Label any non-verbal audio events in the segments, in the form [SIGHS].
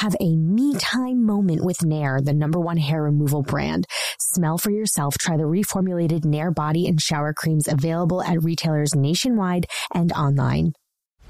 Have a me time moment with Nair, the number one hair removal brand. Smell for yourself. Try the reformulated Nair body and shower creams available at retailers nationwide and online.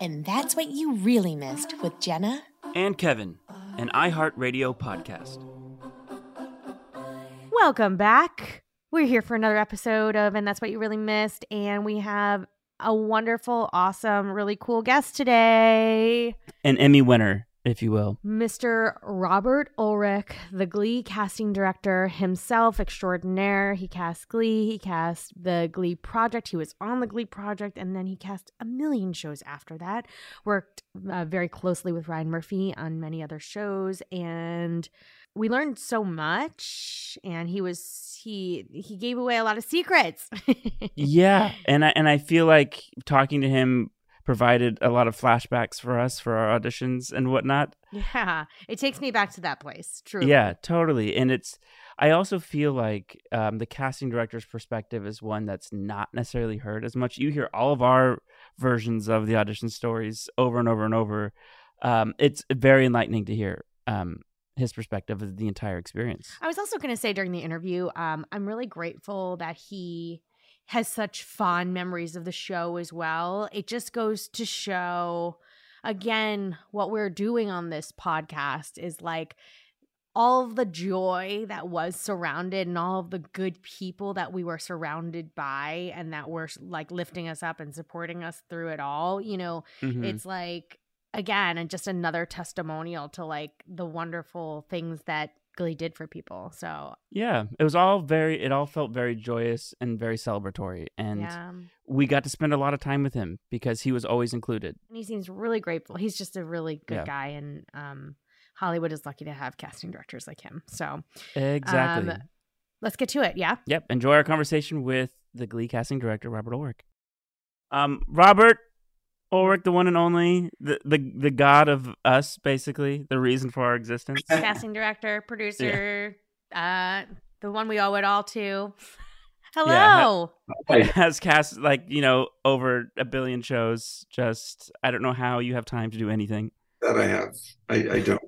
And that's what you really missed with Jenna and Kevin, an iHeartRadio podcast. Welcome back. We're here for another episode of And That's What You Really Missed. And we have a wonderful, awesome, really cool guest today. An Emmy winner if you will. Mr. Robert Ulrich, the Glee casting director himself, extraordinaire. He cast Glee, he cast the Glee Project, he was on the Glee Project, and then he cast a million shows after that. Worked uh, very closely with Ryan Murphy on many other shows, and we learned so much and he was he he gave away a lot of secrets [LAUGHS] yeah and i and i feel like talking to him provided a lot of flashbacks for us for our auditions and whatnot. Yeah, it takes me back to that place. True. Yeah, totally. And it's, I also feel like um, the casting director's perspective is one that's not necessarily heard as much. You hear all of our versions of the audition stories over and over and over. Um, it's very enlightening to hear. Um, his perspective of the entire experience. I was also going to say during the interview, um, I'm really grateful that he has such fond memories of the show as well. It just goes to show again what we're doing on this podcast is like all the joy that was surrounded and all of the good people that we were surrounded by and that were like lifting us up and supporting us through it all you know mm-hmm. it's like again and just another testimonial to like the wonderful things that Glee did for people. So yeah, it was all very. It all felt very joyous and very celebratory, and yeah. we got to spend a lot of time with him because he was always included. And he seems really grateful. He's just a really good yeah. guy, and um, Hollywood is lucky to have casting directors like him. So exactly. Um, let's get to it. Yeah. Yep. Enjoy our conversation with the Glee casting director Robert Ulrich. Um, Robert, Ulrich, the one and only, the, the the god of us, basically, the reason for our existence. [LAUGHS] Casting director, producer, yeah. uh, the one we owe it all to. Hello. Yeah, [LAUGHS] has cast like you know over a billion shows. Just I don't know how you have time to do anything. That I have. I, I don't.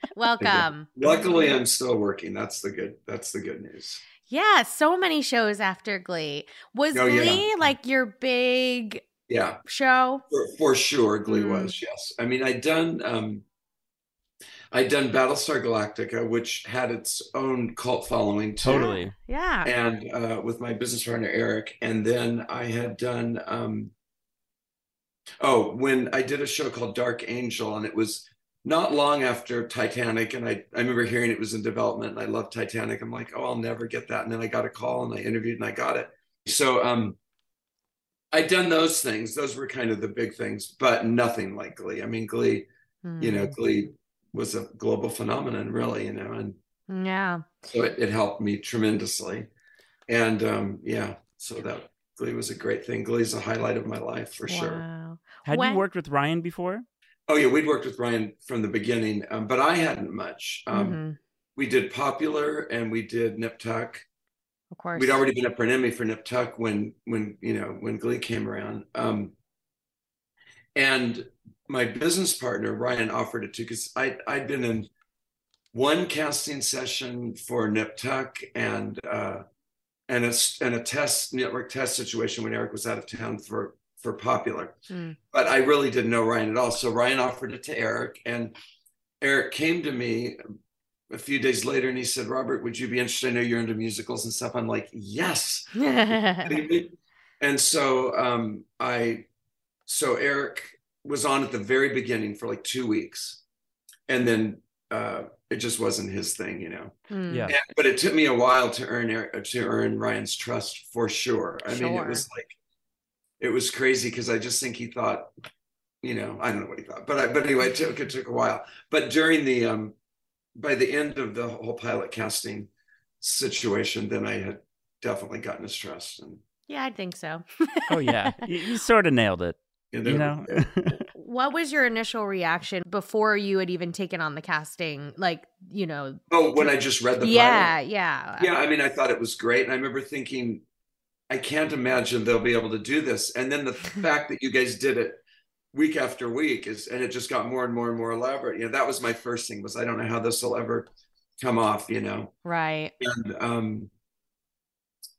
[LAUGHS] Welcome. Luckily, I'm still working. That's the good. That's the good news. Yeah, so many shows after Glee. Was oh, Glee yeah. like your big yeah show for, for sure glee mm. was yes i mean i'd done um I'd done Battlestar Galactica, which had its own cult following too. Totally. Yeah. And uh, with my business partner Eric, and then I had done. Um, oh, when I did a show called Dark Angel, and it was not long after Titanic, and I I remember hearing it was in development, and I love Titanic. I'm like, oh, I'll never get that, and then I got a call, and I interviewed, and I got it. So um, I'd done those things. Those were kind of the big things, but nothing like Glee. I mean, Glee, you know, Mm. Glee was a global phenomenon, really, you know, and Yeah. so it, it helped me tremendously. And um, yeah, so that Glee was a great thing. Glee's a highlight of my life for sure. Had When- you worked with Ryan before? Oh yeah, we'd worked with Ryan from the beginning, um, but I hadn't much. Um, Mhm. We did Popular and we did Nip Tuck. Of course. We'd already been up for an Emmy for Nip Tuck when when you know when Glee came around. Um, and my business partner Ryan offered it to because I I'd been in one casting session for Nip Tuck and uh, and a and a test network test situation when Eric was out of town for for Popular. Mm. But I really didn't know Ryan at all, so Ryan offered it to Eric, and Eric came to me a few days later and he said, "Robert, would you be interested? I know you're into musicals and stuff." I'm like, "Yes." [LAUGHS] and so um, I, so Eric was on at the very beginning for like two weeks, and then uh, it just wasn't his thing, you know. Mm. Yeah. And, but it took me a while to earn Eric, to earn Ryan's trust for sure. I mean, it was like, it was crazy because I just think he thought, you know, I don't know what he thought, but I, but anyway, it took it took a while. But during the um, by the end of the whole pilot casting situation, then I had definitely gotten his trust and. Yeah, I think so. [LAUGHS] Oh yeah, [LAUGHS] you, you sort of nailed it. And You know. [LAUGHS] what was your initial reaction before you had even taken on the casting? Like, you know, Oh, when I just read the yeah, pilot. yeah. Yeah, I mean, I thought it was great. And I remember thinking, I can't imagine they'll be able to do this. And then the fact that you guys did it week after week is and it just got more and more and more elaborate. You know, that was my first thing was I don't know how this will ever come off, you know. Right. And um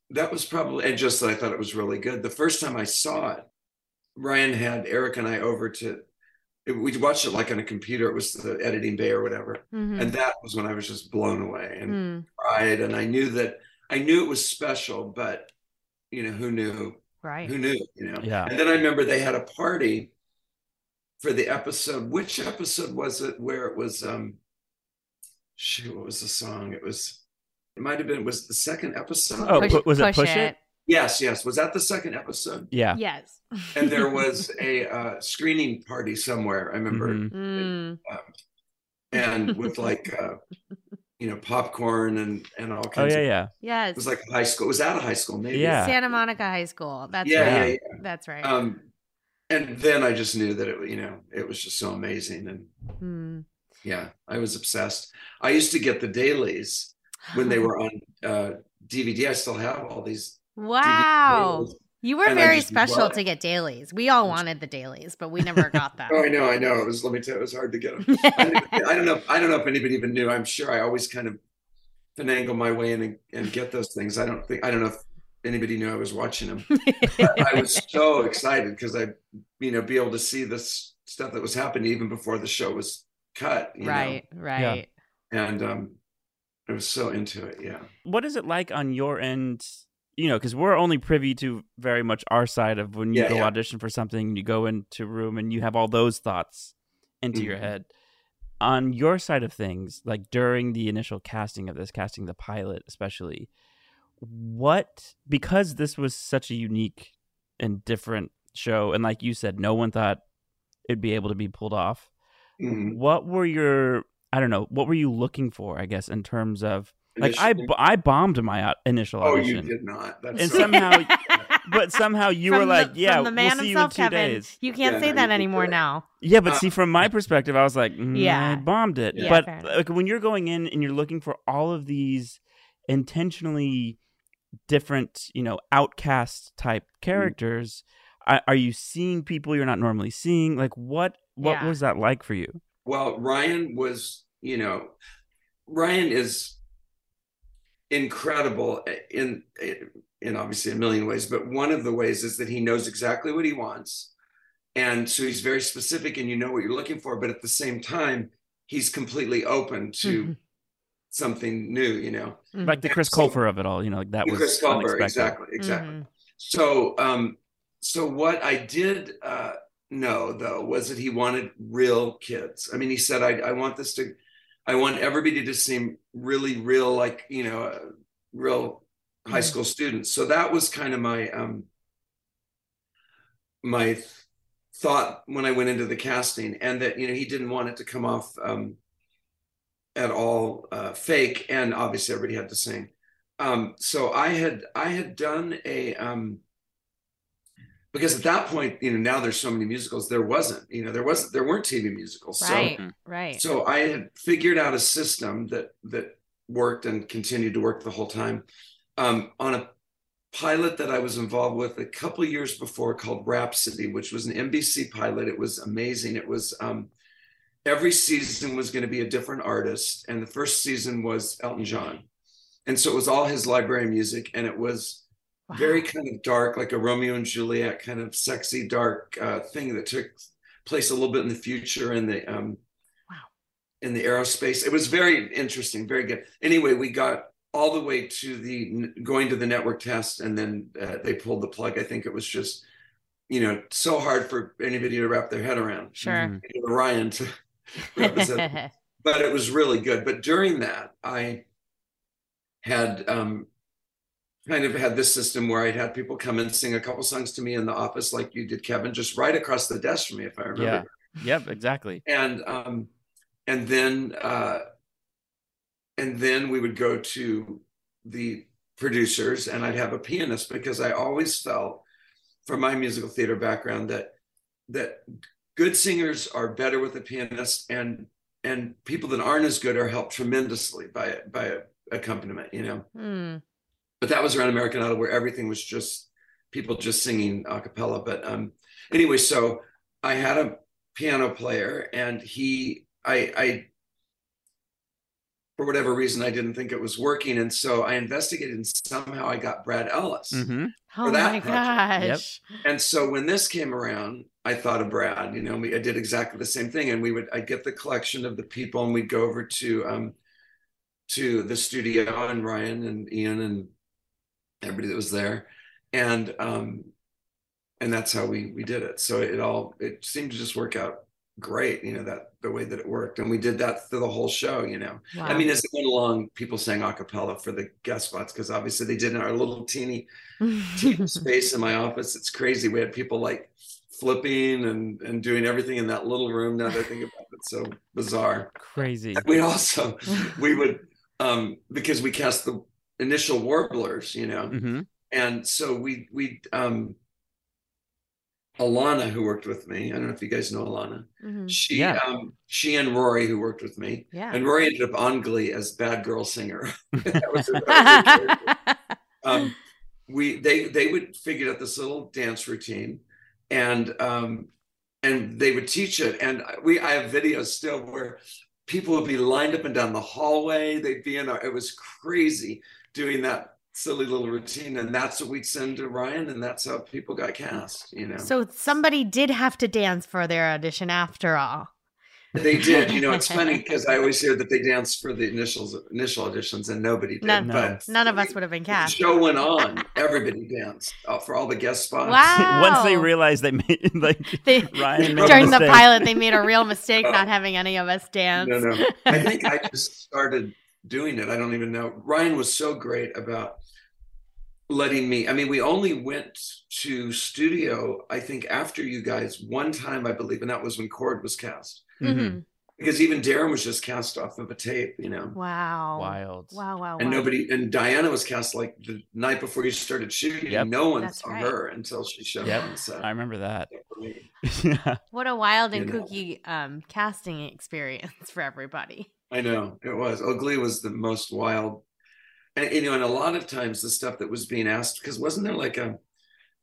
that was probably and just that I thought it was really good. The first time I saw it, Ryan had Eric and I over to we watched it like on a computer. It was the editing bay or whatever. Mhm. And that was when I was just blown away and Mm, cried. And I knew that I knew it was special, but you know, who knew? right. Who knew? You know. Yeah. And then I remember they had a party for the episode. Which episode was it where it was um shoot, what was the song? It was it might have been was the second episode. Oh, pu- was it Push It? Yes, yes. Was that the second episode? Yeah. Yes. And there [LAUGHS] was a uh, screening party somewhere. I remember, Mhm. Mm, and with like uh, you know popcorn and and all kinds. Oh kinds. yeah, of, yeah. yes. It was like high school. Was that a high school? Maybe. Yeah. Santa Monica High School. That's Yeah, right. yeah, yeah. That's right. Um, and then I just knew that it, you know, it was just so amazing, and Mm. yeah, I was obsessed. I used to get the dailies when they [GASPS] were on uh, DVD. I still have all these. Wow. You were very special to get dailies. We all wanted the dailies, but we never got [LAUGHS] them. Oh, I know, I know. It was. Let me tell you, it was hard to get them. I, [LAUGHS] I don't know. I don't know if anybody even knew. I'm sure I always kind of finagle my way in and, and get those things. I don't think. I don't know if anybody knew I was watching them. [LAUGHS] I was so excited because I, you know, be able to see this stuff that was happening even before the show was cut. You right, right. Know? And um, I was so into it. Yeah. What is it like on your end? You know, because we're only privy to very much our side of when you Yeah, go yeah. audition for something, you go into a room and you have all those thoughts into your Mhm. head. On your side of things, like during the initial casting of this, casting the pilot especially, what because this was such a unique and different show, and like you said, no one thought it'd be able to be pulled off. Mhm. What were your I don't know, what were you looking for, I guess, in terms of like I Initially- b- I bombed my au- initial Oh, audition. you did not. That's And so- somehow [LAUGHS] but somehow you were From like, yeah, from the man we'll see himself, you in two Kevin. days. You can't Yeah, say no, that anymore now. Yeah, but Uh, see, from my perspective, I was like, mm, Yeah. I bombed it. Yeah, but fair like when you're going in and you're looking for all of these intentionally different, you know, outcast type Mm. characters, are, are you seeing people you're not normally seeing? Like, what what Yeah. was that like for you? Well, Ryan was, you know, Ryan is incredible in in obviously a million ways, but one of the ways is that he knows exactly what he wants. And so he's very specific and you know what you're looking for, but at the same time, he's completely open to Mhm. Something new, you know. like the And Chris so- Colfer of it all. You know, like that was Chris Colfer, unexpected. exactly, exactly. Mhm. So, um, so what I did uh, know though was that he wanted real kids. I mean, he said, "I, I want this to, I want everybody to seem really real, like you know, uh, real high Mhm. school students." So that was kind of my um, my thought when I went into the casting, and that you know he didn't want it to come off um, at all uh, fake, and obviously everybody had to sing. Um, so I had I had done a um, because at that point, you know, now there's so many musicals. There wasn't, you know, there wasn't there weren't TV musicals. Right, Mhm. right. So so I had figured out a system that that worked and continued to work the whole time um, on a pilot that I was involved with a couple years before called Rhapsody, which was an NBC pilot. It was amazing. It was um, every season was going to be a different artist, and the first season was Elton John, and so it was all his library music, and it was very kind of dark, like a Romeo and Juliet kind of sexy, dark uh, thing that took place a little bit in the future in the um, Wow. in the aerospace. It was very interesting, very good. Anyway, we got all the way to the going to the network test, and then uh, they pulled the plug. I think it was just you know so hard for anybody to wrap their head around. Sure. Mhm. Ryan to [LAUGHS] but it was really good. But during that, I had um, kind of had this system where I'd had people come and sing a couple songs to me in the office, like you did, Kevin, just right across the desk from me, if I remember. Yeah. Yep, exactly. And um, and then uh, and then we would go to the producers, and I'd have a pianist because I always felt, from my musical theater background, that that good singers are better with a pianist and and people that aren't as good are helped tremendously by by accompaniment you know Hmm. but that was around american idol where everything was just people just singing a cappella but um anyway so i had a piano player and he i i for whatever reason i didn't think it was working and so i investigated and somehow i got brad ellis hmm Oh that my project. gosh. and so when this came around, I thought of Brad. You know, we, I did exactly the same thing, and we would I'd get the collection of the people, and we'd go over to um to the studio, and Ryan and Ian and everybody that was there, and um and that's how we we did it. So it all it seemed to just work out great. You know that the way that it worked, and we did that through the whole show. You know, Wow. I mean, as it went along, people sang a cappella for the guest spots because obviously they did in our little teeny teeny [LAUGHS] space in my office. It's crazy. We had people like flipping and and doing everything in that little room. Now that I think about it, so bizarre. Crazy. We also we would um because we cast the initial warblers, you know, hmm and so we we um Alana who worked with me. I don't know if you guys know Alana. Mhm. She Yeah. um she and Rory who worked with me. Yeah. And Rory ended up on Glee as bad girl singer. [LAUGHS] [LAUGHS] that was her, that was her character um, we they they would figure out this little dance routine and um and they would teach it and we i have videos still where people would be lined up and down the hallway they'd be in our it was crazy doing that silly little routine and that's what we'd send to ryan and that's how people got cast you know so somebody did have to dance for their audition after all. they did you know it's funny [LAUGHS] because i always hear that they danced for the initials initial auditions and nobody did None, but none of us would have been cast. the show went on everybody danced uh, for all the guest spots Wow. Once they realized they made [LAUGHS] like They, Ryan made a during the pilot, they made a real mistake not having any of us dance. No, no. I think I just started doing it. I don't even know. Ryan was so great about letting me. I mean, we only went to studio, I think, after you guys one time, I believe, and that was when Chord was cast. Mhm. Mhm. Because even Darren was just cast off of a tape, you know. Wow. wild. Wow, wow, And wow. nobody and Diana was cast like the night before you started shooting. Yep. No one That's saw right. her until she showed Yep. up on set. I remember that. [LAUGHS] Yeah. What a wild and You know. kooky um, casting [LAUGHS] experience for everybody. I know it was. Ugly was the most wild, and you know, and a lot of times the stuff that was being asked because wasn't there like a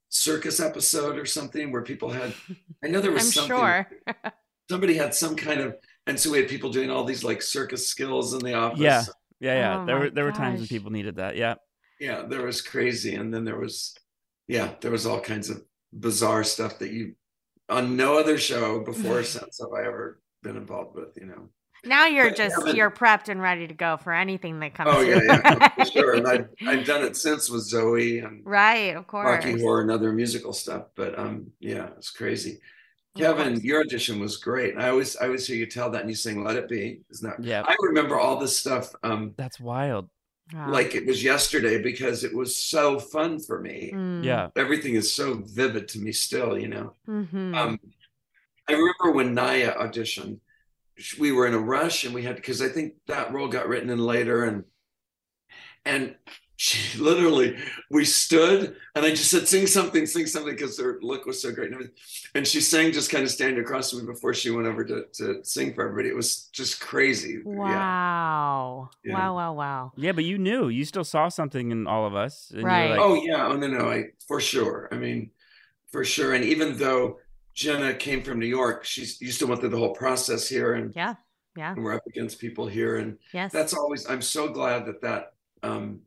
circus episode or something where people had? I know there was [LAUGHS] I'm something. sure. [LAUGHS] Somebody had some kind of, and so we had people doing all these like circus skills in the office. Yeah. Yeah, yeah. Oh there were there were times when people needed that. Yeah. yeah, there was crazy, and then there was, yeah, there was all kinds of bizarre stuff that you on no other show before or [LAUGHS] since have I ever been involved with. You know. Now you're But just Kevin- you're prepped and ready to go for anything that comes. Oh yeah, yeah, for sure. And I've, [LAUGHS] I've done it since with Zoe and right, of course. Rocky Horror and other musical stuff. But um, yeah, it's crazy. Kevin, your audition was great. I always, I always hear you tell that, and you sing "Let It Be." Isn't that? Yeah. I remember all this stuff um, That's wild. Wow. like it was yesterday because it was so fun for me. Mm. Yeah. Everything is so vivid to me still. You know. Mhm. Um, I remember when Naya auditioned, sh- we were in a rush and we had because I think that role got written in later and and she [LAUGHS] literally we stood and I just said sing something, sing something because her look was so great and everything. And she sang just kind of standing across from me before she went over to to sing for everybody. It was just crazy. Wow. Yeah. Wow, wow, wow. Yeah, but you knew. You still saw something in all of us. and Right. like, Oh yeah, oh no, no, I for sure. I mean, for sure. And even though Jenna came from New York, she's used to went through the whole process here and Yeah. Yeah. and we're up against people here and Yes. that's always i'm so glad that that um,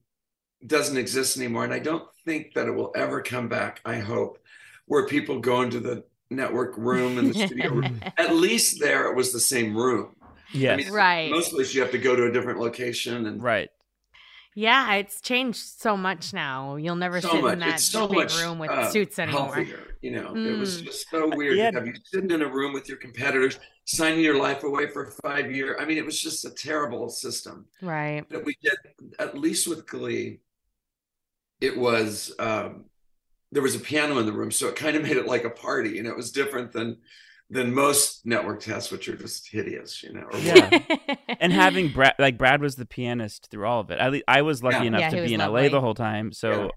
doesn't exist anymore and i don't think that it will ever come back i hope where people go into the network room and the studio room [LAUGHS] at least there it was the same room yes. mean, right. most places you have to go to a different location and right. Yeah, it's changed so much now. You'll never so sit much in that so big much room with uh, suits anymore. healthier you know it was Mm. just so weird Yeah. to have you sitting in a room with your competitors signing your life away for five years i mean it was just a terrible system Right. that we did at least with glee it was um there was a piano in the room so it kind of made it like a party and it was different than than most network tests which are just hideous you know or Yeah. [LAUGHS] And having Brad, like Brad was the pianist through all of it. At least I was lucky Yeah. enough Yeah, to be in lovely. LA the whole time. So Yeah.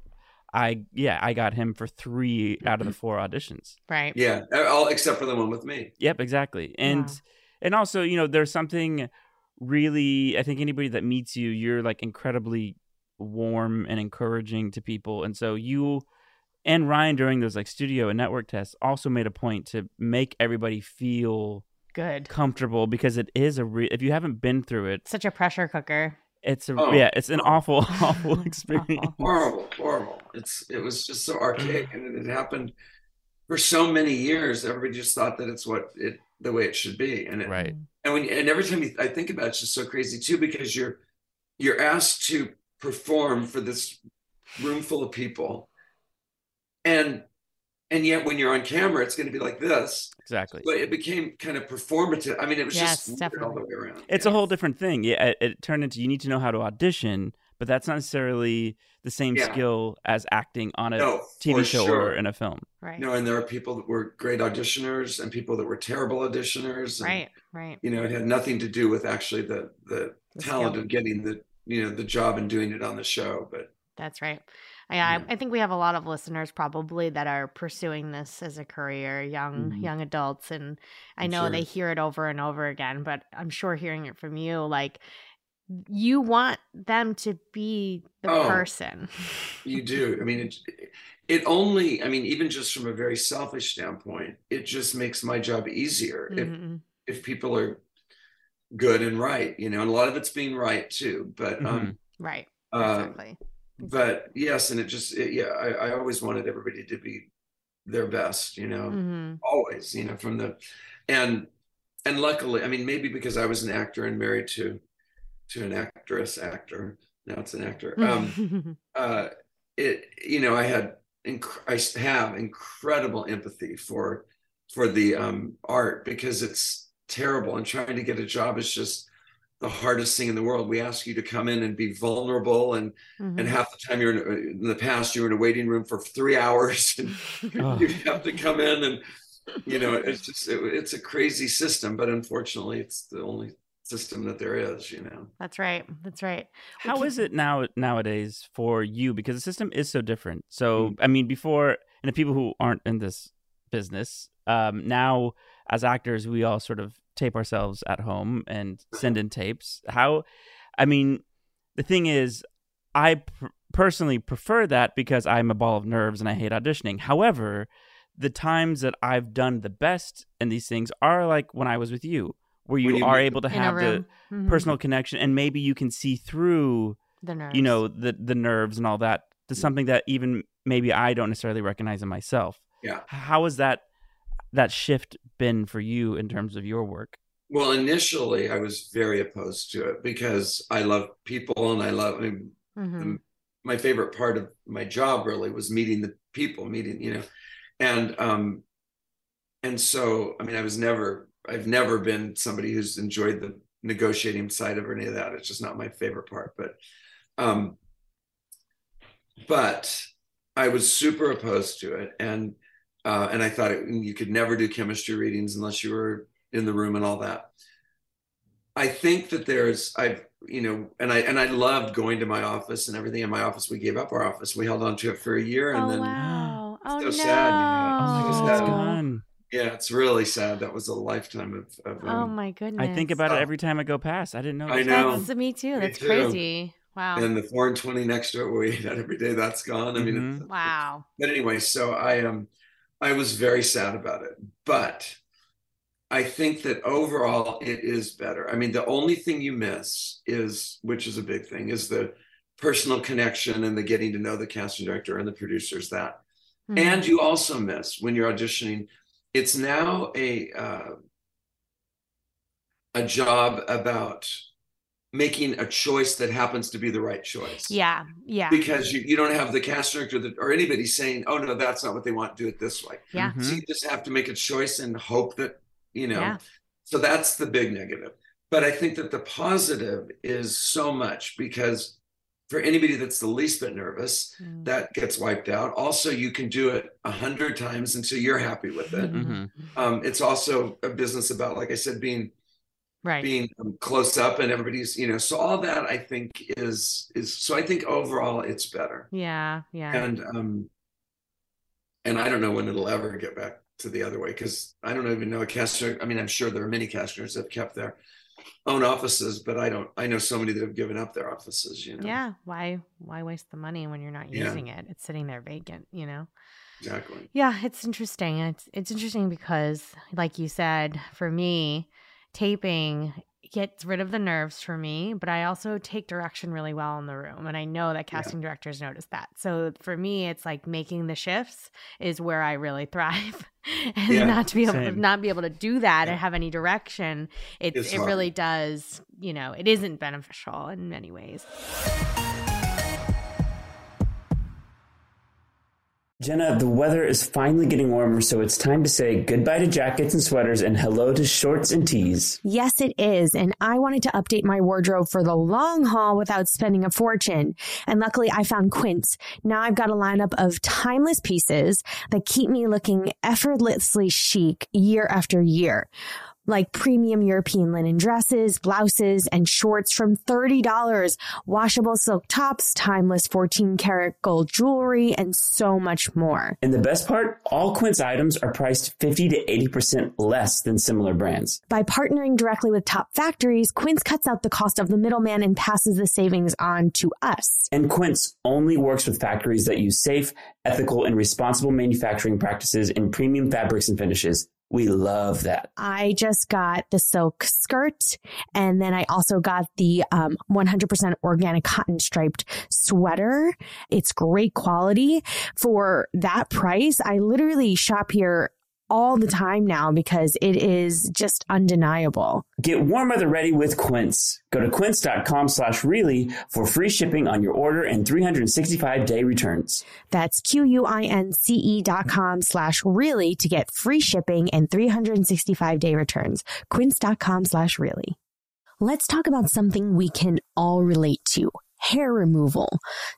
I, yeah, I got him for three out of the mm-hmm. four auditions. right. yeah all except for the one with me Yep, exactly. And Wow. and also, you know, there's something really I think anybody that meets you, you're like incredibly warm and encouraging to people. And so you and Ryan during those like studio and network tests also made a point to make everybody feel Good. comfortable because it is a re- if you haven't been through it, Such a pressure cooker. it's a Oh. yeah, it's an Oh. awful [LAUGHS] awful [LAUGHS] experience. horrible horrible it's it was just so archaic and it had happened for so many years everybody just thought that it's what it the way it should be and it, Right. and when and every time you, I think about it, it's just so crazy too because you're you're asked to perform for this room full of people, and and yet when you're on camera, it's going to be like this. Exactly. But it became kind of performative. I mean, it was Yes, just weird all the way around. It's Yeah. a whole different thing. Yeah, it, it turned into you need to know how to audition, but that's not necessarily the same Yeah. skill as acting on a no TV show sure. or in a film. Right. No, and there are people that were great auditioners and people that were terrible auditioners. and, right. Right. You know, it had nothing to do with actually the the, The talent skill. of getting the you know the job and doing it on the show. But That's right. I, Yeah. I I think we have a lot of listeners probably that are pursuing this as a career, young Mhm. young adults, and I I'm know they hear it over and over again. But I'm sure hearing it from you, like you want them to be the Oh. person. [LAUGHS] You do. I mean, it, it only, I mean, even just from a very selfish standpoint, it just makes my job easier if, Mhm. if people are good and right, you know, and a lot of it's being right too. But, um, Right. uh, Exactly. But yes, and it just, it, yeah, I, I always wanted everybody to be their best, you know, hmm always, you know, from the, and, and luckily, I mean, maybe because I was an actor and married to, to an actress, actor, now it's an actor. [LAUGHS] Um, uh, it you know I had inc- I have incredible empathy for for the um, art because it's terrible and trying to get a job is just the hardest thing in the world. We ask you to come in and be vulnerable and and Mhm. half the time you're in, in the past you're in a waiting room for three hours [LAUGHS] and Oh. you have to come in and you know it's just it, it's a crazy system but unfortunately it's the only system that there is you know That's right. That's right. How is it now nowadays for you? Because the system is so different. So Mm. I mean, before and the people who aren't in this business, um, now as actors, we all sort of tape ourselves at home and [LAUGHS] send in tapes. How? I mean, the thing is, I pr- personally prefer that because I'm a ball of nerves and I hate auditioning. However, the times that I've done the best in these things are like when I was with you, where you, you are able to have the room. Mhm. personal connection and maybe you can see through the nerves. you know the the nerves and all that to something that even maybe I don't necessarily recognize in myself. Yeah. How has that that shift been for you in terms of your work? Well, initially, I was very opposed to it because I love people and I love I mean, Mhm. my favorite part of my job really was meeting the people, meeting, you know, and um, and so I mean, I was never, I've never been somebody who's enjoyed the negotiating side of any of that. It's just not my favorite part, but um, but I was super opposed to it, and uh, and I thought it, you could never do chemistry readings unless you were in the room and all that. I think that there's I've you know and I and I loved going to my office and everything in my office. We gave up our office. We held on to it for a year and oh then wow! Oh so no! sad, you know. Oh, It's it's sad. gone. yeah, it's really sad. That was a lifetime of, of Oh um, my goodness! I think about it Oh. every time I go past. I didn't know. I know. That's me too. Me That's too. crazy. Wow. and the four and twenty next to it where we [LAUGHS] ate that every day. That's gone. I mean, Mhm. it's- wow. but anyway, so I um I was very sad about it, but I think that overall it is better. I mean, the only thing you miss is, which is a big thing, is the personal connection and the getting to know the casting director and the producers. That, Mhm. and you also miss when you're auditioning. It's now a uh, a job about making a choice that happens to be the right choice yeah, yeah, because you, you don't have the cast director that, or anybody saying, "Oh no, that's not what they want. Do it this way." yeah. Mhm. So you just have to make a choice and hope that you know. Yeah. So that's the big negative. But I think that the positive is so much because for anybody that's the least bit nervous, Mm. that gets wiped out. Also, you can do it a hundred times until you're happy with it. Mhm. Um, it's also a business about, like I said, being Right. being um, close up and everybody's, you know. So all that I think is is. So I think overall it's better. yeah, yeah. and um and i don't know when it'll ever get back to the other way because i don't even know a caster i mean i'm sure there are many casters that have kept their own offices but i don't i know so many that have given up their offices you know Yeah. Why why waste the money when you're not Yeah. using it? It's sitting there vacant, you know? exactly Yeah, it's interesting. It's it's interesting because like you said, for me, taping gets rid of the nerves for me, but I also take direction really well in the room and I know that Yeah. casting directors notice that. So for me, it's like making the shifts is where I really [LAUGHS] thrive. and Yeah, not to be able to not be able to do that Yeah. and have any direction, it's, It's it hard. really does, you know, it isn't beneficial in many ways. Jenna, the weather is finally getting warmer, so it's time to say goodbye to jackets and sweaters and hello to shorts and tees. Yes, it is. And I wanted to update my wardrobe for the long haul without spending a fortune. And luckily I found Quince. Now I've got a lineup of timeless pieces that keep me looking effortlessly chic year after year. Like premium European linen dresses, blouses, and shorts from $30, washable silk tops, timeless 14 karat gold jewelry, and so much more. And the best part, all Quince items are priced 50 to 80% less than similar brands. By partnering directly with top factories, Quince cuts out the cost of the middleman and passes the savings on to us. And Quince only works with factories that use safe, ethical, and responsible manufacturing practices in premium fabrics and finishes. We love that. I just got the silk skirt and then I also got the um, 100% organic cotton striped sweater. It's great quality for that price. I literally shop here all the time now because it is just undeniable. Get warm weather ready with Quince. Go to quince.com slash really for free shipping on your order and 365 day returns. That's Q-U-I-N-C-E dot com slash really to get free shipping and 365 day returns. Quince.com slash really. Let's talk about something we can all relate to. Hair removal.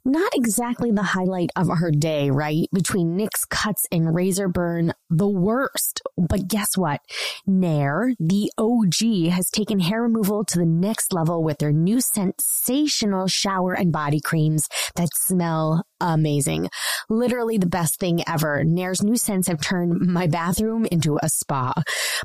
Not exactly the highlight of our day, right? Between nicks cuts and razor burn, the worst. But guess what? Nair, the OG, has taken hair removal to the next level with their new sensational shower and body creams that smell amazing. Literally the best thing ever. Nair's new scents have turned my bathroom into a spa.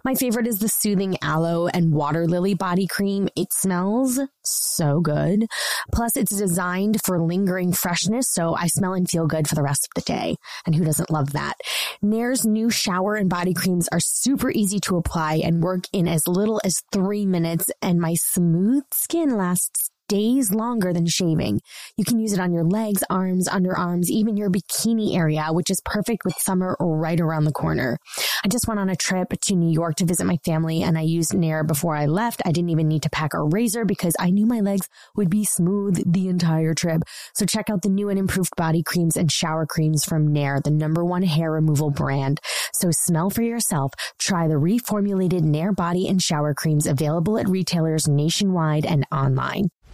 My favorite is the soothing aloe and water lily body cream. It smells so good. Plus, it's designed for lingering freshness, so I smell and feel good for the rest of the day. And who doesn't love that? Nair's new shower and body creams are super easy to apply and work in as little as three minutes, and my smooth skin lasts days longer than shaving. You can use it on your legs, arms, underarms, even your bikini area, which is perfect with summer right around the corner. I just went on a trip to New York to visit my family and I used Nair before I left. I didn't even need to pack a razor because I knew my legs would be smooth the entire trip. So check out the new and improved body creams and shower creams from Nair, the number one hair removal brand. So smell for yourself. Try the reformulated Nair body and shower creams available at retailers nationwide and online.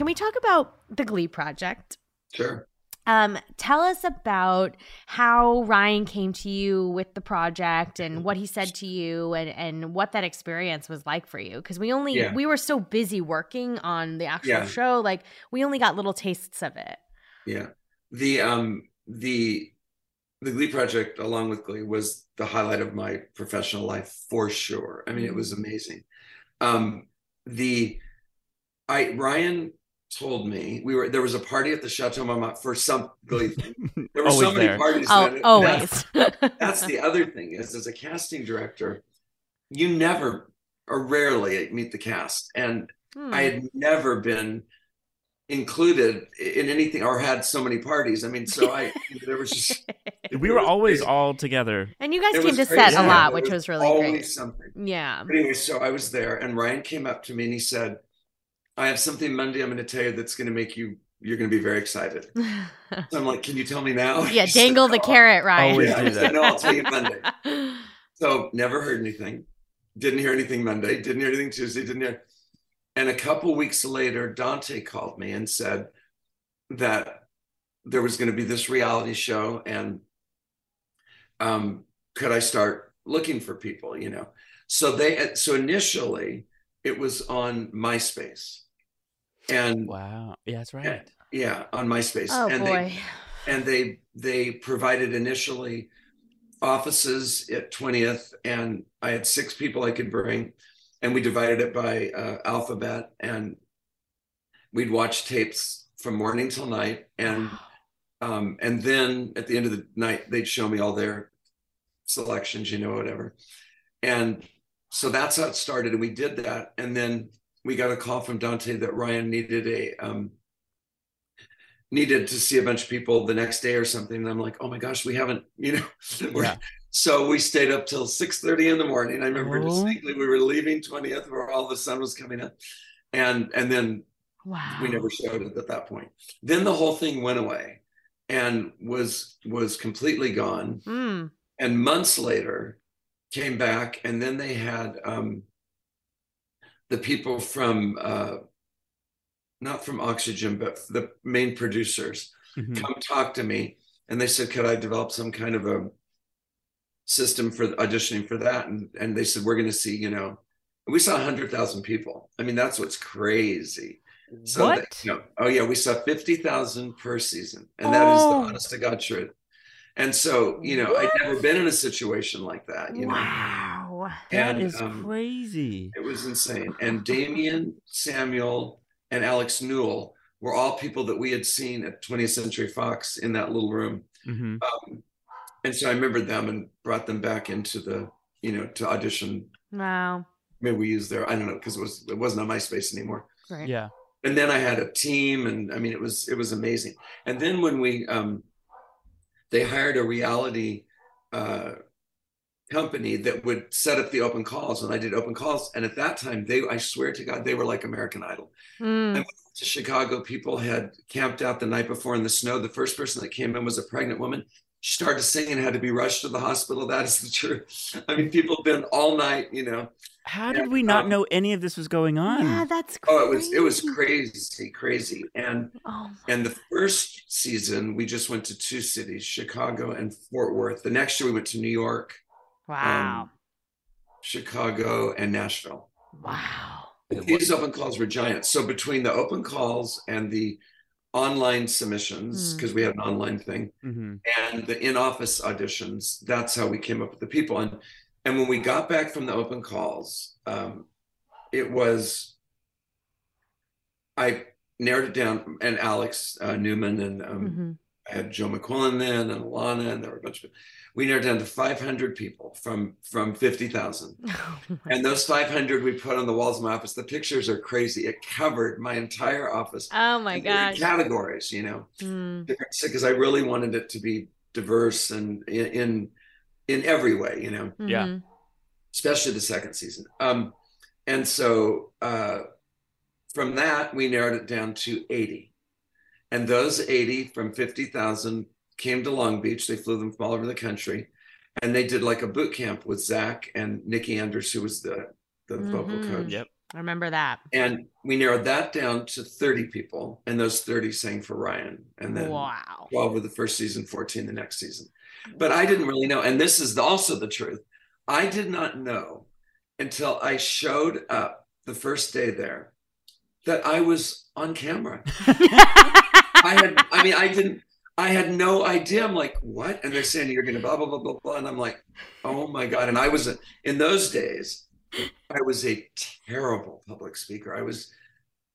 Can we talk about the Glee project? Sure. Um, tell us about how Ryan came to you with the project and what he said to you and, and what that experience was like for you. Cause we only, Yeah. we were so busy working on the actual Yeah. show. Like we only got little tastes of it. Yeah. The um the the Glee project along with Glee was the highlight of my professional life for sure. I mean, it was amazing. Um the I Ryan told me we were there was a party at the Chateau Marmont for some [LAUGHS] There were so Always many there. parties. Oh, that- always. That's, [LAUGHS] that's the other thing is as a casting director, you never or rarely meet the cast. And Hmm. I had never been included in anything or had so many parties. I mean, so I [LAUGHS] there was just We were always crazy. all together. and you guys It came was to set a lot, there which was really always great. something. Yeah. Anyway, so I was there, and Ryan came up to me and he said, "I have something Monday. I'm going to tell you that's going to make you. You're going to be very excited." [LAUGHS] So I'm like, "Can you tell me now?" [LAUGHS] yeah, He said, dangle the "No." carrot, Ryan. Always Yeah, do that. No, I'll tell you Monday. [LAUGHS] So never heard anything. Didn't hear anything Monday. Didn't hear anything Tuesday. Didn't hear. And a couple weeks later, Dante called me and said that there was going to be this reality show, and um, could I start looking for people? You know, so they so initially it was on MySpace, and Wow. Yeah, that's right. yeah, on MySpace, oh and boy. they and they they provided initially offices at 20th and i had six people i could bring and we divided it by uh, alphabet and we'd watch tapes from morning till night and um, and then at the end of the night they'd show me all their selections you know whatever and so that's how it started and we did that and then we got a call from dante that ryan needed a um, needed to see a bunch of people the next day or something. And I'm like, oh my gosh, we haven't, [LAUGHS] you know. Yeah. So we stayed up till 6:30 in the morning. I remember Oh. distinctly we were leaving 20th where all the sun was coming up. And and then Wow. we never showed it at that point. Then the whole thing went away and was was completely gone. Mm. And months later came back and then they had um the people from uh not from Oxygen, but the main producers Mhm. come talk to me and they said could i develop some kind of a system for auditioning for that? And and they said we're going to see you know. We saw 100000 people. I mean that's what's crazy. So what? that- you know, oh yeah we saw 50000 per season and that is the Oh. honest to god truth. And so you know i'd never been in a situation like that you know wow. That and, is um, crazy. it was insane. And Damian, Samuel, and Alex Newell were all people that we had seen at 20th Century Fox in that little room. hmm Um, and so I remembered them and brought them back into the, you know, to audition. Wow. Maybe we used their, I don't know, because it was it wasn't on MySpace anymore. Right. Yeah. And then I had a team, and I mean, it was it was amazing. And then when we um, they hired a reality uh, company that would set up the open calls and I did open calls. And at that time, they I swear to God, they were like American Idol. Mm. And to Chicago, people had camped out the night before in the snow. The first person that came in was a pregnant woman. She started singing, had to be rushed to the hospital. That is the truth. [LAUGHS] I mean, people have been all night, you know. How did And, we not um, know any of this was going on? Yeah, that's crazy. Oh, it was it was crazy, crazy. And Oh, and the first season, we just went to two cities, Chicago and Fort Worth. The next year, we went to New York, wow. um, Chicago, and Nashville. wow. These open calls were giant. So between the open calls and the online submissions, because we had an online thing, hmm and the in-office auditions, that's how we came up with the people. And and when we got back from the open calls, um, it was I narrowed it down, and Alex uh, Newman and um, Mhm. I had Joe McQuillan then, and Alana, and there were a bunch of. We narrowed down to 500 people from from 50,000. [LAUGHS] Oh And those 500 we put on the walls of my office. The pictures are crazy. It covered my entire office. oh my And they were in gosh. Categories, you know, Mm. because I really wanted it to be diverse and in in, in every way, you know, Yeah. Mhm. especially the second season. Um, and so uh, from that we narrowed it down to 80, and those 80 from 50,000 came to Long Beach. They flew them from all over the country, and they did like a boot camp with Zach and Nikki Anders, who was the the vocal Mhm. coach. Yep. I remember that. And we narrowed that down to 30 people, and those 30 sang for Ryan. And then wow. 12 with the first season, 14 the next season. But I didn't really know. And this is also the truth. I did not know until I showed up the first day there that I was on camera. [LAUGHS] I had, I mean, I didn't, I had no idea. I'm like, what? And they're saying you're going to blah, blah, blah, blah, blah. And I'm like, oh my God. And I was, a, in those days, I was a terrible public speaker. I was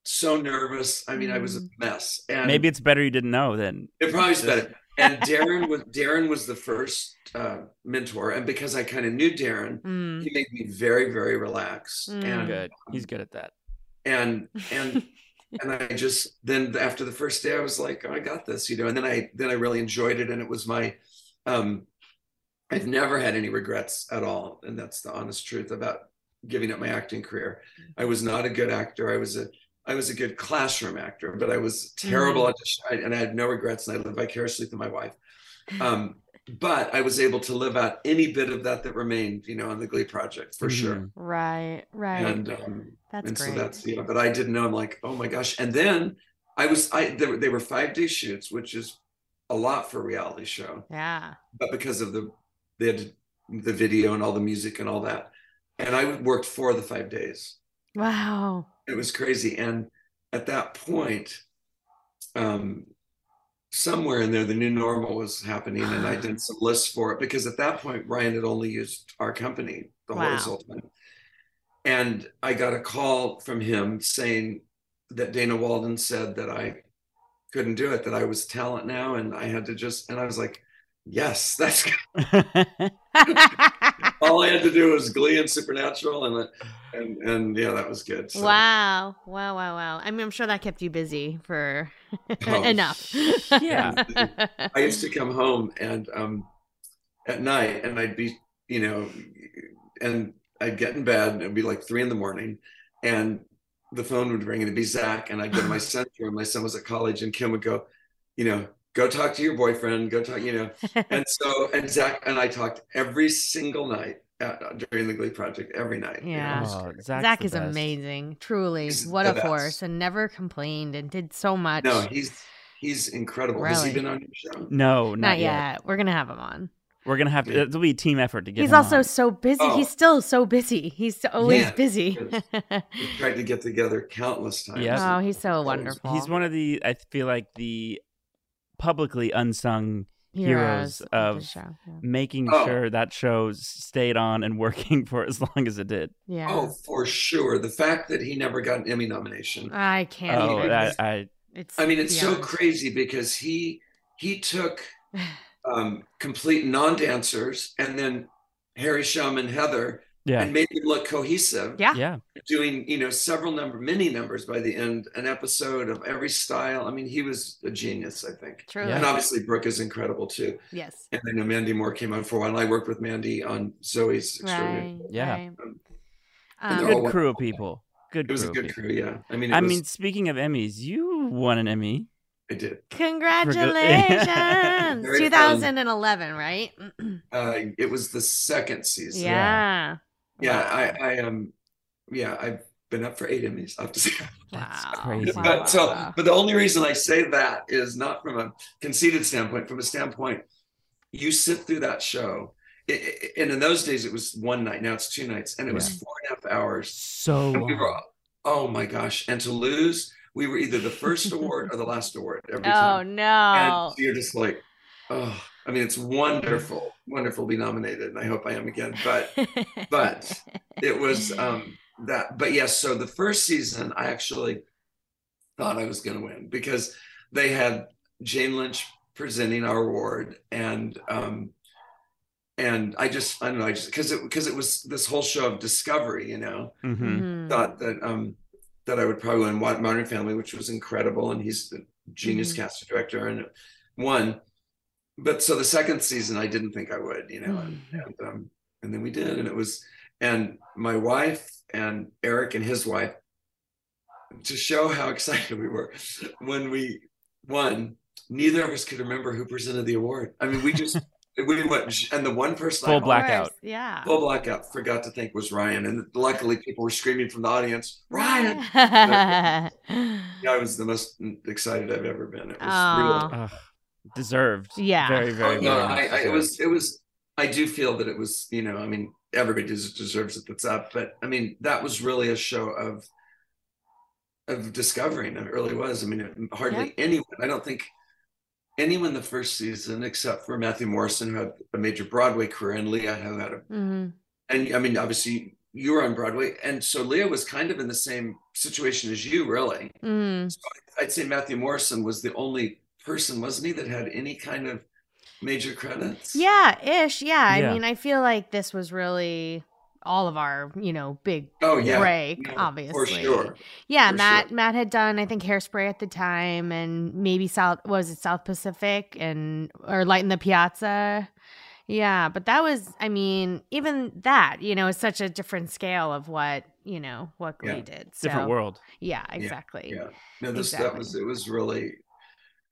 so nervous. I mean, I was a mess. And Maybe it's better you didn't know then. it probably is better. And Darren was Darren was the first uh, mentor, and because I kind of knew Darren, [LAUGHS] Mm. he made me very, very relaxed. Mm. And Good. He's good at that. and and [LAUGHS] and I just then after the first day, I was like, oh, I got this, you know. And then I then I really enjoyed it, and it was my. um I've never had any regrets at all, and that's the honest truth about giving up my acting career. I was not a good actor. I was a I was a good classroom actor, but I was terrible at just, I, and I had no regrets, and I lived vicariously through my wife. [SIGHS] Um, but I was able to live out any bit of that that remained, you know, on the Glee project for sure. Mhm. Right. Right. And um, that's and great. so that's yeah. But I didn't know. I'm like, oh my gosh. And then I was I they were, they were five day shoots, which is a lot for a reality show. yeah. But because of the they had the video and all the music and all that, and I worked for the five days. Wow. it was crazy and at that point um somewhere in there the new normal was happening and i [SIGHS] did some lists for it because at that point ryan had only used our company the Wow. whole time and i got a call from him saying that dana walden said that i couldn't do it that i was talent now and i had to just and i was like yes that's [LAUGHS] [LAUGHS] all i had to do was glee and supernatural and and and yeah that was good So- wow. Wow. Wow. Wow. I mean, I'm sure that kept you busy for [LAUGHS] Oh, enough. Yeah. I used to come home and um at night and I'd be, you know, and I'd get in bed and it'd be like three in the morning and the phone would ring and it'd be Zach and I'd go to my [LAUGHS] son's room. My son was at college and Kim would go, you know, go talk to your boyfriend, go talk, you know. [LAUGHS] And so and Zach and I talked every single night uh, during the Glee project, every night. you know, Yeah. Oh, Zach's Zach is best. amazing. Truly. He's What a best. force. And never complained and did so much. No, he's he's incredible. Has he been on your show? No, not, not, yet. yet. We're gonna have him on. We're gonna have to. It'll be a team effort to get. He's him also on. so busy. Oh. He's still so busy. He's always Yeah, busy. We've tried to get together countless times. Yeah. oh, he's so wonderful. He's one of the. I feel like the publicly unsung heroes the of show. Yeah. making Oh. sure that show stayed on and [LAUGHS] working for as long as it did. Yeah. Oh, for sure. The fact that he never got an Emmy nomination. I can't. Oh, even. that, I it's. I mean, it's so crazy because he he took [LAUGHS] um, complete non-dancers and then Harry Shum and Heather Yeah. and made them look cohesive. Yeah. Yeah. Doing, you know, several number, many numbers by the end, an episode of every style. I mean, he was a genius, I think. Truly. And obviously Brooke is incredible too. Yes. And I know Mandy Moore came on for a while. And I worked with Mandy on Zoey's Extraordinary. Right. Yeah. right. Um, Um, Good crew of people. Good It was a good people. crew, yeah. I mean, it I was, mean, speaking of Emmys, you won an Emmy. I did. [LAUGHS] Congratulations. Very fun. 2011, right? [CLEARS THROAT] Uh, it was the second season. yeah. Yeah, Wow. I, I um, yeah, I've been up for eight Emmys. I have to [LAUGHS] say. That's Wow. crazy. But wow, so, wow. but the only reason I say that is not from a conceited standpoint, from a standpoint, you sit through that show, i- i- and in those days it was one night. Now it's two nights, and it was four and a half hours. So we long. were, oh my gosh! And to lose, we were either the first [LAUGHS] award or the last award every Oh time. no. And you're just like, oh, I mean, it's wonderful, wonderful to be nominated, and I hope I am again. But [LAUGHS] but it was um that but yes so the first season i actually thought i was going to win because they had jane lynch presenting our award and um and i just i don't know i just because it because it was this whole show of discovery you know Mhm. Mhm. thought that um that i would probably win Wa- modern family which was incredible and he's the genius Mhm. casting director and won but so the second season i didn't think i would you know and, and um and then we did and it was and my wife and eric and his wife to show how [LAUGHS] excited we were when we won neither of us could remember who presented the award i mean we just [LAUGHS] we went and the one person Full I Of black- course, blackout. Yeah. full blackout forgot to think was ryan and luckily people were screaming from the audience ryan [LAUGHS] yeah. yeah, I was the most excited I've ever been. It was Aw. really Ugh. Deserved. Yeah. Very, very, Oh, no, very I, I, it was it was I do feel that it was, you know, I mean, everybody des- deserves it that's up, but I mean, that was really a show of of discovering. It really was. I mean, it, hardly anyone, I don't think anyone the first season except for Matthew Morrison, who had a major Broadway career, and Leah, who had a Mhm. and I mean, obviously you were on Broadway, and so Leah was kind of in the same situation as you, really. Mm. So I'd say Matthew Morrison was the only person, wasn't he, that had any kind of major credits? Yeah, ish. Yeah. Yeah. I mean, I feel like this was really all of our, you know, big Oh yeah. break, No, obviously. For sure. Yeah, For Matt sure. Matt had done I think Hairspray at the time and maybe South was it South Pacific and or Light in the Piazza. Yeah, but that was I mean, even that, you know, is such a different scale of what, you know, what Glee Yeah. did. So different world. Yeah, exactly. Yeah. No, this that was it was really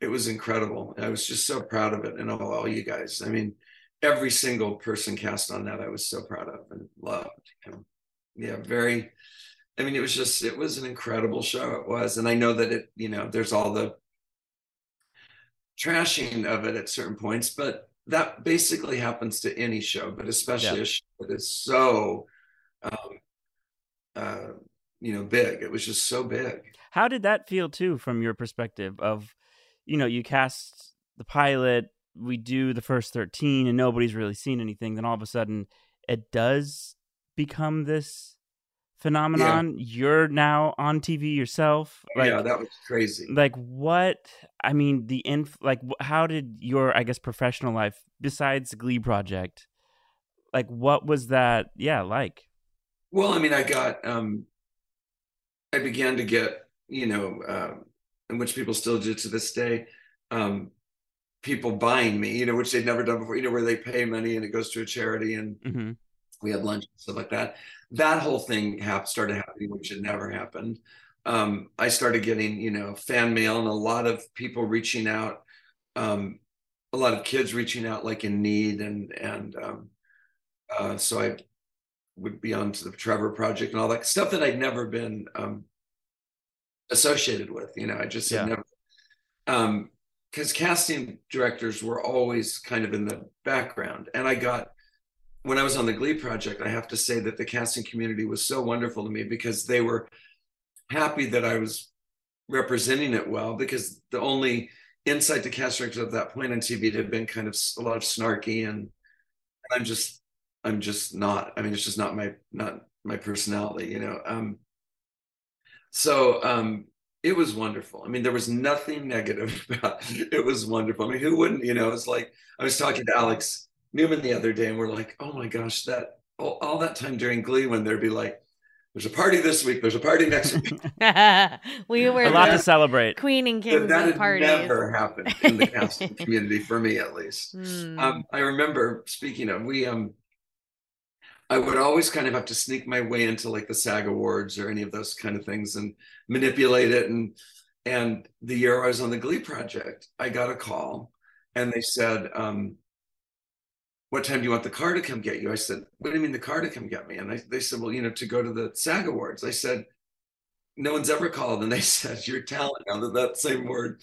it was incredible. I was just so proud of it and all, all you guys. I mean, every single person cast on that I was so proud of and loved. Know? Yeah, very I mean, it was just it was an incredible show. It was. And I know that it, you know, there's all the trashing of it at certain points, but that basically happens to any show, but especially Yeah. a show that is so um uh you know big. It was just so big. How did that feel too, from your perspective? Of, you know, you cast the pilot, we do the first thirteen, and nobody's really seen anything. Then all of a sudden, it does become this phenomenon. You're now on TV yourself. Like, yeah, that was crazy. like what? I mean, the inf. Like, how did your, I guess, professional life besides the Glee project? Like, what was that? Yeah, like. Well, I mean, I got um I began to get, you know, um and which people still do to this day, um, people buying me, you know, which they'd never done before, you know, where they pay money and it goes to a charity and hmm we had lunch and stuff like that. That whole thing hap- started happening, which had never happened. Um, I started getting, you know, fan mail and a lot of people reaching out, um, a lot of kids reaching out like in need and and um, uh, so I would be on to the Trevor Project and all that stuff that I'd never been um, associated with. You know, I just had Yeah. never. Um, because casting directors were always kind of in the background, and I got when I was on the Glee project, I have to say that the casting community was so wonderful to me because they were happy that I was representing it well because the only insight to cast directors at that point on TV had been kind of a lot of snarky and I'm just I'm just not I mean it's just not my not my personality you know um so um it was wonderful I mean there was nothing negative [LAUGHS] about it. it was wonderful I mean who wouldn't you know it's like I was talking to Alex Newman the other day and we're like oh my gosh that all, all that time during Glee when there'd be like, "There's a party this week. There's a party next week." [LAUGHS] [LAUGHS] we were A lot to celebrate. queen and that kings that of had parties. never happened in the casting community for me, at least. Hmm. Um, I remember speaking of we um I would always kind of have to sneak my way into like the SAG awards or any of those kind of things and manipulate it and and the year I was on the Glee project, I got a call and they said, um, what time do you want the car to come get you? I said, what do you mean the car to come get me? And I, they said, well, you know, to go to the SAG awards. I said, no one's ever called. And they [LAUGHS] said, your talent, now that that same word.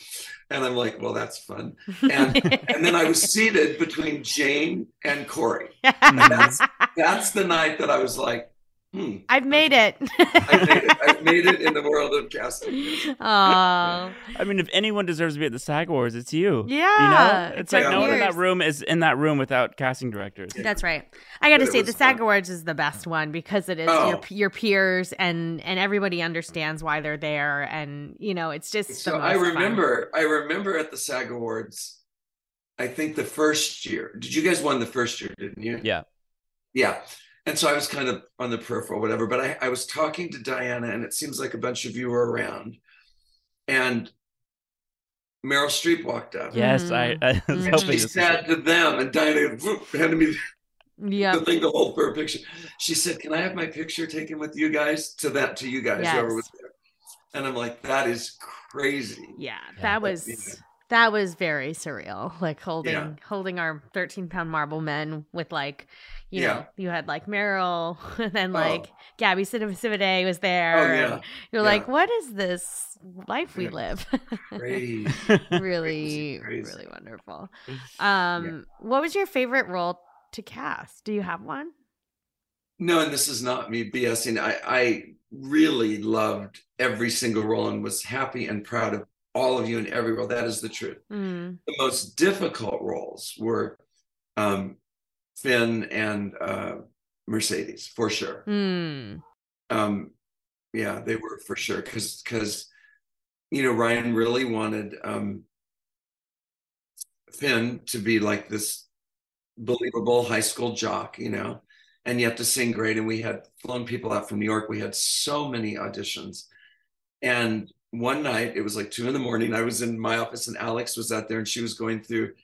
And I'm like, well, that's fun. And, [LAUGHS] and then I was seated between Jane and Corey. [LAUGHS] that's, that's the night that I was like, hmm, I've made it. I made it. I've made it in the world of casting. Oh, I mean, if anyone deserves to be at the SAG Awards, it's you. Yeah, You know? It's it's like our no one in that room is in that room without casting directors. that's right. I got to say, the SAG fun. Awards is the best one because it is Oh. your your peers and and everybody understands why they're there, and you know it's just. the So most I fun. remember, I remember at the SAG Awards, I think the first year. Did you guys won the first year, didn't you? Yeah. Yeah. And so I was kind of on the peripheral, whatever. But I, I was talking to Diana, and it seems like a bunch of you were around. And Meryl Streep walked up. Yes, I, mm-hmm. I was. And hoping she said to them, and Diana whoop, handed me Yeah. the thing to hold for a picture. She said, "Can I have my picture taken with you guys?" To that, to you guys, whoever Yes. was there. And I'm like, "That is crazy." Yeah, Yeah, that but, was you know. that was very surreal. Like holding Yeah. holding our thirteen pound marble men with like, you Yeah. know, you had like Meryl, [LAUGHS] and then Oh. like Gabby Sidibe was there. Oh yeah, you're yeah. like, what is this life we live? crazy. [LAUGHS] really, crazy. really wonderful. Um, what was your favorite role to cast? Do you have one? No, and this is not me BSing. I, I really loved every single role and was happy and proud of all of you in every role. That is the truth. Mm. The most difficult roles were um, Finn and uh, Mercedes, for sure. Mm. Um, yeah, they were for sure because because you know Ryan really wanted um, Finn to be like this believable high school jock, you know, and yet to sing great. And we had flown people out from New York. We had so many auditions, and one night it was like two in the morning. I was in my office and Alex was out there, and she was going through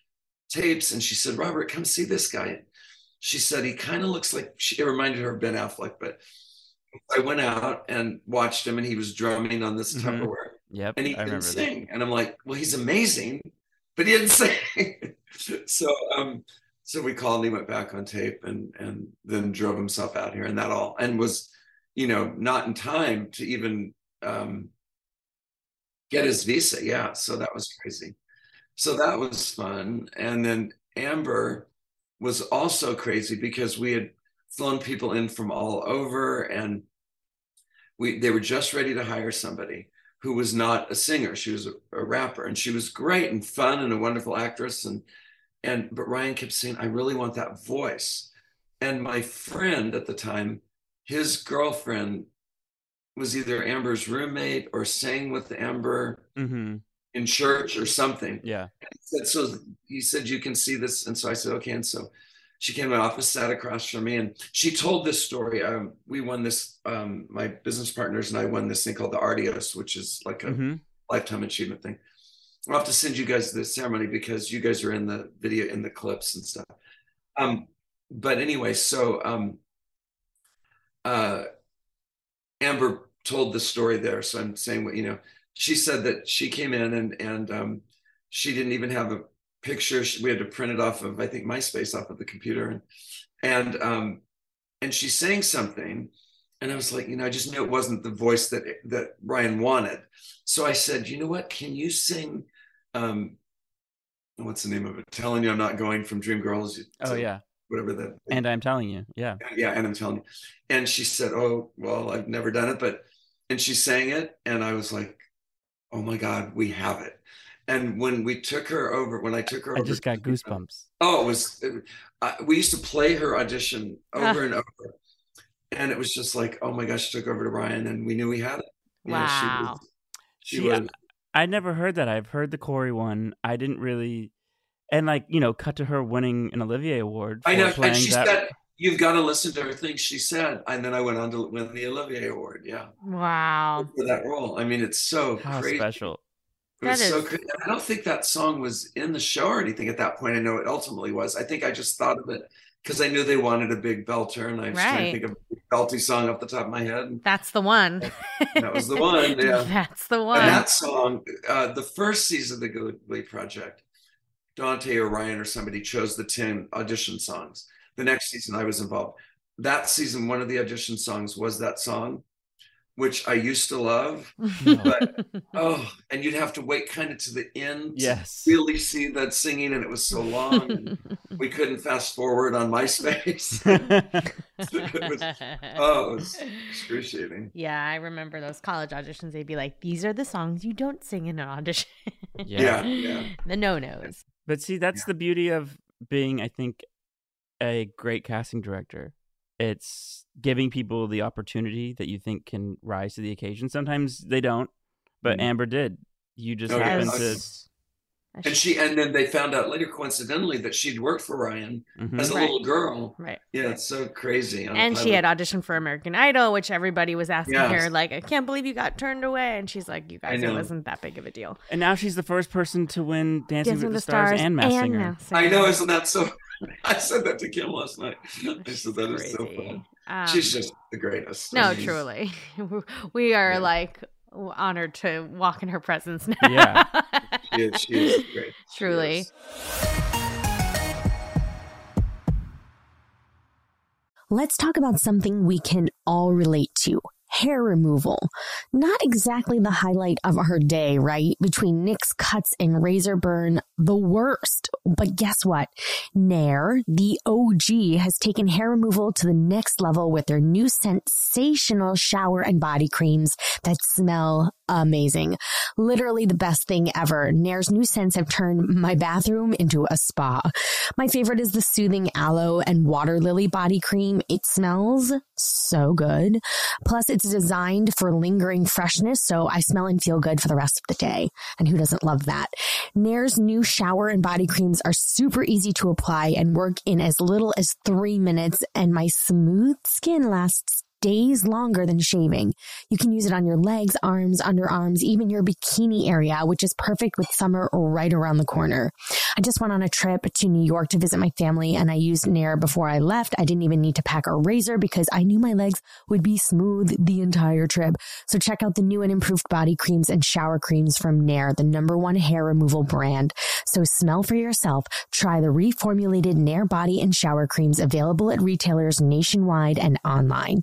tapes, and she said, "Robert, come see this guy." She said he kind of looks like she, reminded her of Ben Affleck, but I went out and watched him, and he was drumming on this Mhm. Tupperware, Yep, and he I didn't remember that. sing. And I'm like, well, he's amazing, but he didn't [LAUGHS] sing. so, um, so we called, and he went back on tape, and and then drove himself out here, and that all, and was, you know, not in time to even um, get his visa. Yeah, so that was crazy. So that was fun, and then Amber was also crazy because we had flown people in from all over and we they were just ready to hire somebody who was not a singer. She was a, a rapper and she was great and fun and a wonderful actress. And and but Ryan kept saying I really want that voice. And my friend at the time his girlfriend was either Amber's roommate or sang with Amber. Hmm in church or something Yeah. said, so he said, you can see this. And so I said, okay. And so she came to my office, sat across from me, and she told this story. Um, we won this, um, my business partners and I won this thing called the Artios, which is like a hmm lifetime achievement thing. I'll have to send you guys the ceremony because you guys are in the video, in the clips and stuff. Um, but anyway, so um, uh, Amber told the story there. So I'm saying what, you know, she said that she came in and, and um, she didn't even have a picture. We had to print it off of, I think, MySpace off of the computer. And, and, um, and she's saying something. And I was like, you know, I just knew it wasn't the voice that, that Ryan wanted. So I said, you know what? Can you sing, um, what's the name of it? Telling you I'm not going from Dreamgirls. Oh yeah, Whatever that and I'm telling you, yeah. yeah and i'm telling you and she said oh well i've never done it but and she sang it and i was like oh my god we have it and when we took her over when i took her I over just got goosebumps. oh it was uh, we used to play her audition over Ah. and over and it was just like oh my gosh she took over to ryan and we knew we had it You know, she Wow. was- she See, I- was- I never heard that. I've heard the Corey one. I didn't really, and like you know, cut to her winning an Olivier award. For I know, playing and she that. said, you've got to listen to everything she said. And then I went on to win the Olivier Award. Yeah. Wow. For that role. I mean, it's so How crazy. special. It was That so crazy. I don't think that song was in the show or anything at that point. I know it ultimately was. I think I just thought of it because I knew they wanted a big belter, and I was trying to think of a big belty song off the top of my head. That's the one. [LAUGHS] that was the one. [LAUGHS] Yeah. That's the one. And that song, uh, the first season of the Glee Project, Dante or Ryan or somebody chose the 10 audition songs. The next season I was involved. That season, one of the audition songs was that song, which I used to love. [LAUGHS] But oh, and you'd have to wait kind of to the end Yes. to really see that singing, and it was so long. [LAUGHS] we couldn't fast forward on MySpace. [LAUGHS] It was- oh, it was excruciating. yeah, I remember those college auditions. They'd be like, "These are the songs you don't sing in an audition." Yeah, yeah. the no nos. But see, that's the beauty of being, I think, a great casting director. It's giving people the opportunity that you think can rise to the occasion. Sometimes they don't, but Mhm. Amber did. You just Oh, yeah. happened Yes. to. And she, and then they found out later, coincidentally, that she'd worked for Ryan Mhm. as a Right. little girl. right. Yeah, it's so crazy. on a And she had auditioned for American Idol, which everybody was asking Yes. her, like, I can't believe you got turned away. And she's like, You guys, it wasn't that big of a deal. And now she's the first person to win Dancing, Dancing with the Stars, and Masked Singer. Masked I know, isn't that so? [LAUGHS] I said that to Kim last night. I said that is so Crazy. fun. Um, She's just the greatest. No, I mean, truly. [LAUGHS] We are Yeah. like honored to walk in her presence now. Yeah. [LAUGHS] She is, she is great. Truly. is. Let's talk about something we can all relate to. Hair removal. Not exactly the highlight of our day, right? Between nicks cuts and razor burn, the worst. But guess what? Nair, the OG, has taken hair removal to the next level with their new sensational shower and body creams that smell amazing. Literally the best thing ever. Nair's new scents have turned my bathroom into a spa. My favorite is the soothing aloe and water lily body cream. It smells so good. Plus, it's designed for lingering freshness, so I smell and feel good for the rest of the day. And who doesn't love that? Nair's new shower and body creams are super easy to apply and work in as little as three minutes, and my smooth skin lasts days longer than shaving. You can use it on your legs, arms, underarms, even your bikini area, which is perfect with summer right around the corner. I just went on a trip to New York to visit my family and I used Nair before I left. I didn't even need to pack a razor because I knew my legs would be smooth the entire trip. So check out the new and improved body creams and shower creams from Nair, the number one hair removal brand. So smell for yourself. Try the reformulated Nair body and shower creams available at retailers nationwide and online.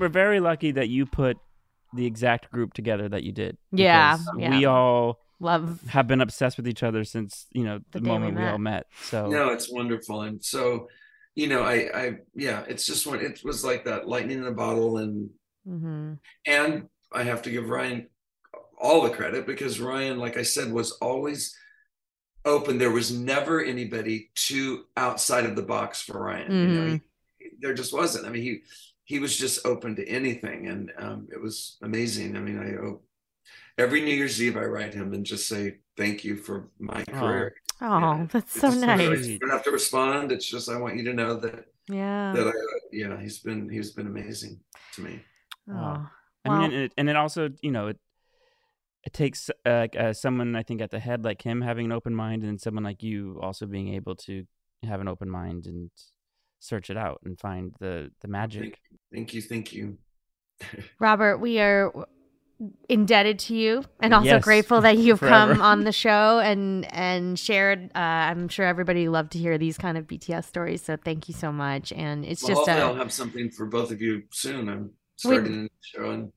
We're very lucky that you put the exact group together that you did. Yeah, yeah. We all Love. have been obsessed with each other since, you know, The the, day we moment we, all met. So No, it's wonderful. And so, you know, I, I, yeah, it's just one, it was like that lightning in a bottle. And, mm-hmm. and I have to give Ryan all the credit because Ryan, like I said, was always open. There was never anybody too outside of the box for Ryan. You know, he, there just wasn't. I mean, he he was just open to anything, and um, it was amazing. I mean, I owe every New Year's Eve I write him and just say thank you for my Aw. career. Oh, Yeah, that's it's so just- nice. You don't have to respond. It's just I want you to know that Yeah. that I yeah he's been he's been amazing to me. Oh, Wow. I mean, and it, and it also, you know, it it takes uh, uh, someone I think at the head like him having an open mind, and someone like you also being able to have an open mind and search it out and find the the magic. Thank you, thank you. [LAUGHS] Robert, we are indebted to you and also Yes, grateful that you've forever. come on the [LAUGHS] show and and shared uh, i'm sure everybody loved to hear these kind of bts stories so thank you so much. And it's Well, just hopefully I'll have something for both of you soon. I'm starting a new show and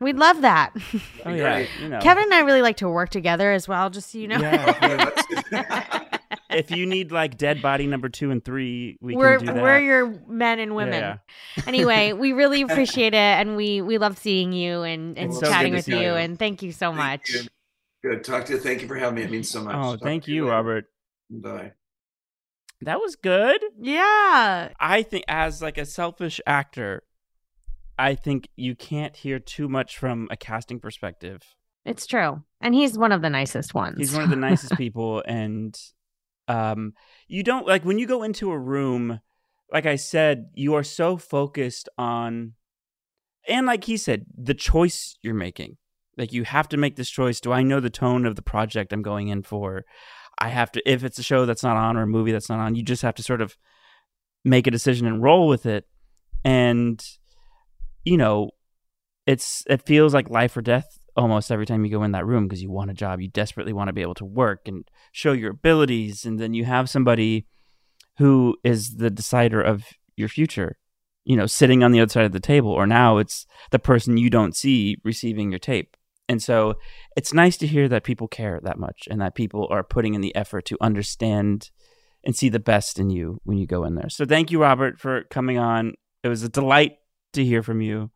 we'd love that. Oh [LAUGHS] yeah, you know, kevin and i really like to work together as well just so you know. Yeah, if you need like dead body number two and three, we we're can do that. we're your men and women yeah. anyway we [LAUGHS] really appreciate it and we we love seeing you and and It's chatting to with you you. and thank you so much you. Good. Talk to you. Thank you for having me. It means so much. Oh, Talk thank to you, later. Robert. Bye. That was good. yeah I think as like a selfish actor, I think you can't hear too much from a casting perspective. it's true and he's one of the nicest ones He's one of the [LAUGHS] nicest people and um you don't like when you go into a room like I said, you are so focused on and like he said, the choice you're making. Like you have to make this choice. Do I know the tone of the project I'm going in for? I have to if it's a show that's not on or a movie that's not on, you just have to sort of make a decision and roll with it. And you know, it's it feels like life or death almost every time you go in that room because you want a job. You desperately want to be able to work and show your abilities, and then you have somebody who is the decider of your future. You know, sitting on the other side of the table, or now it's the person you don't see receiving your tape. And so it's nice to hear that people care that much and that people are putting in the effort to understand and see the best in you when you go in there. So thank you, Robert, for coming on. It was a delight to hear from you.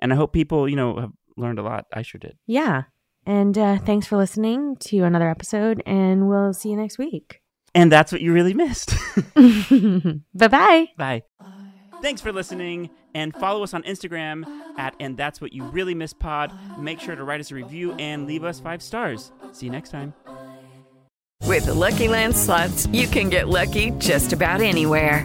And I hope people, you know, have learned a lot. I sure did. Yeah. And uh, thanks for listening to another episode, and we'll see you next week. And that's what you really missed. [LAUGHS] [LAUGHS] bye bye. Bye. Thanks for listening and follow us on Instagram at and that's what you really miss pod. Make sure to write us a review and leave us five stars. See you next time. With the Lucky Land slots, you can get lucky just about anywhere.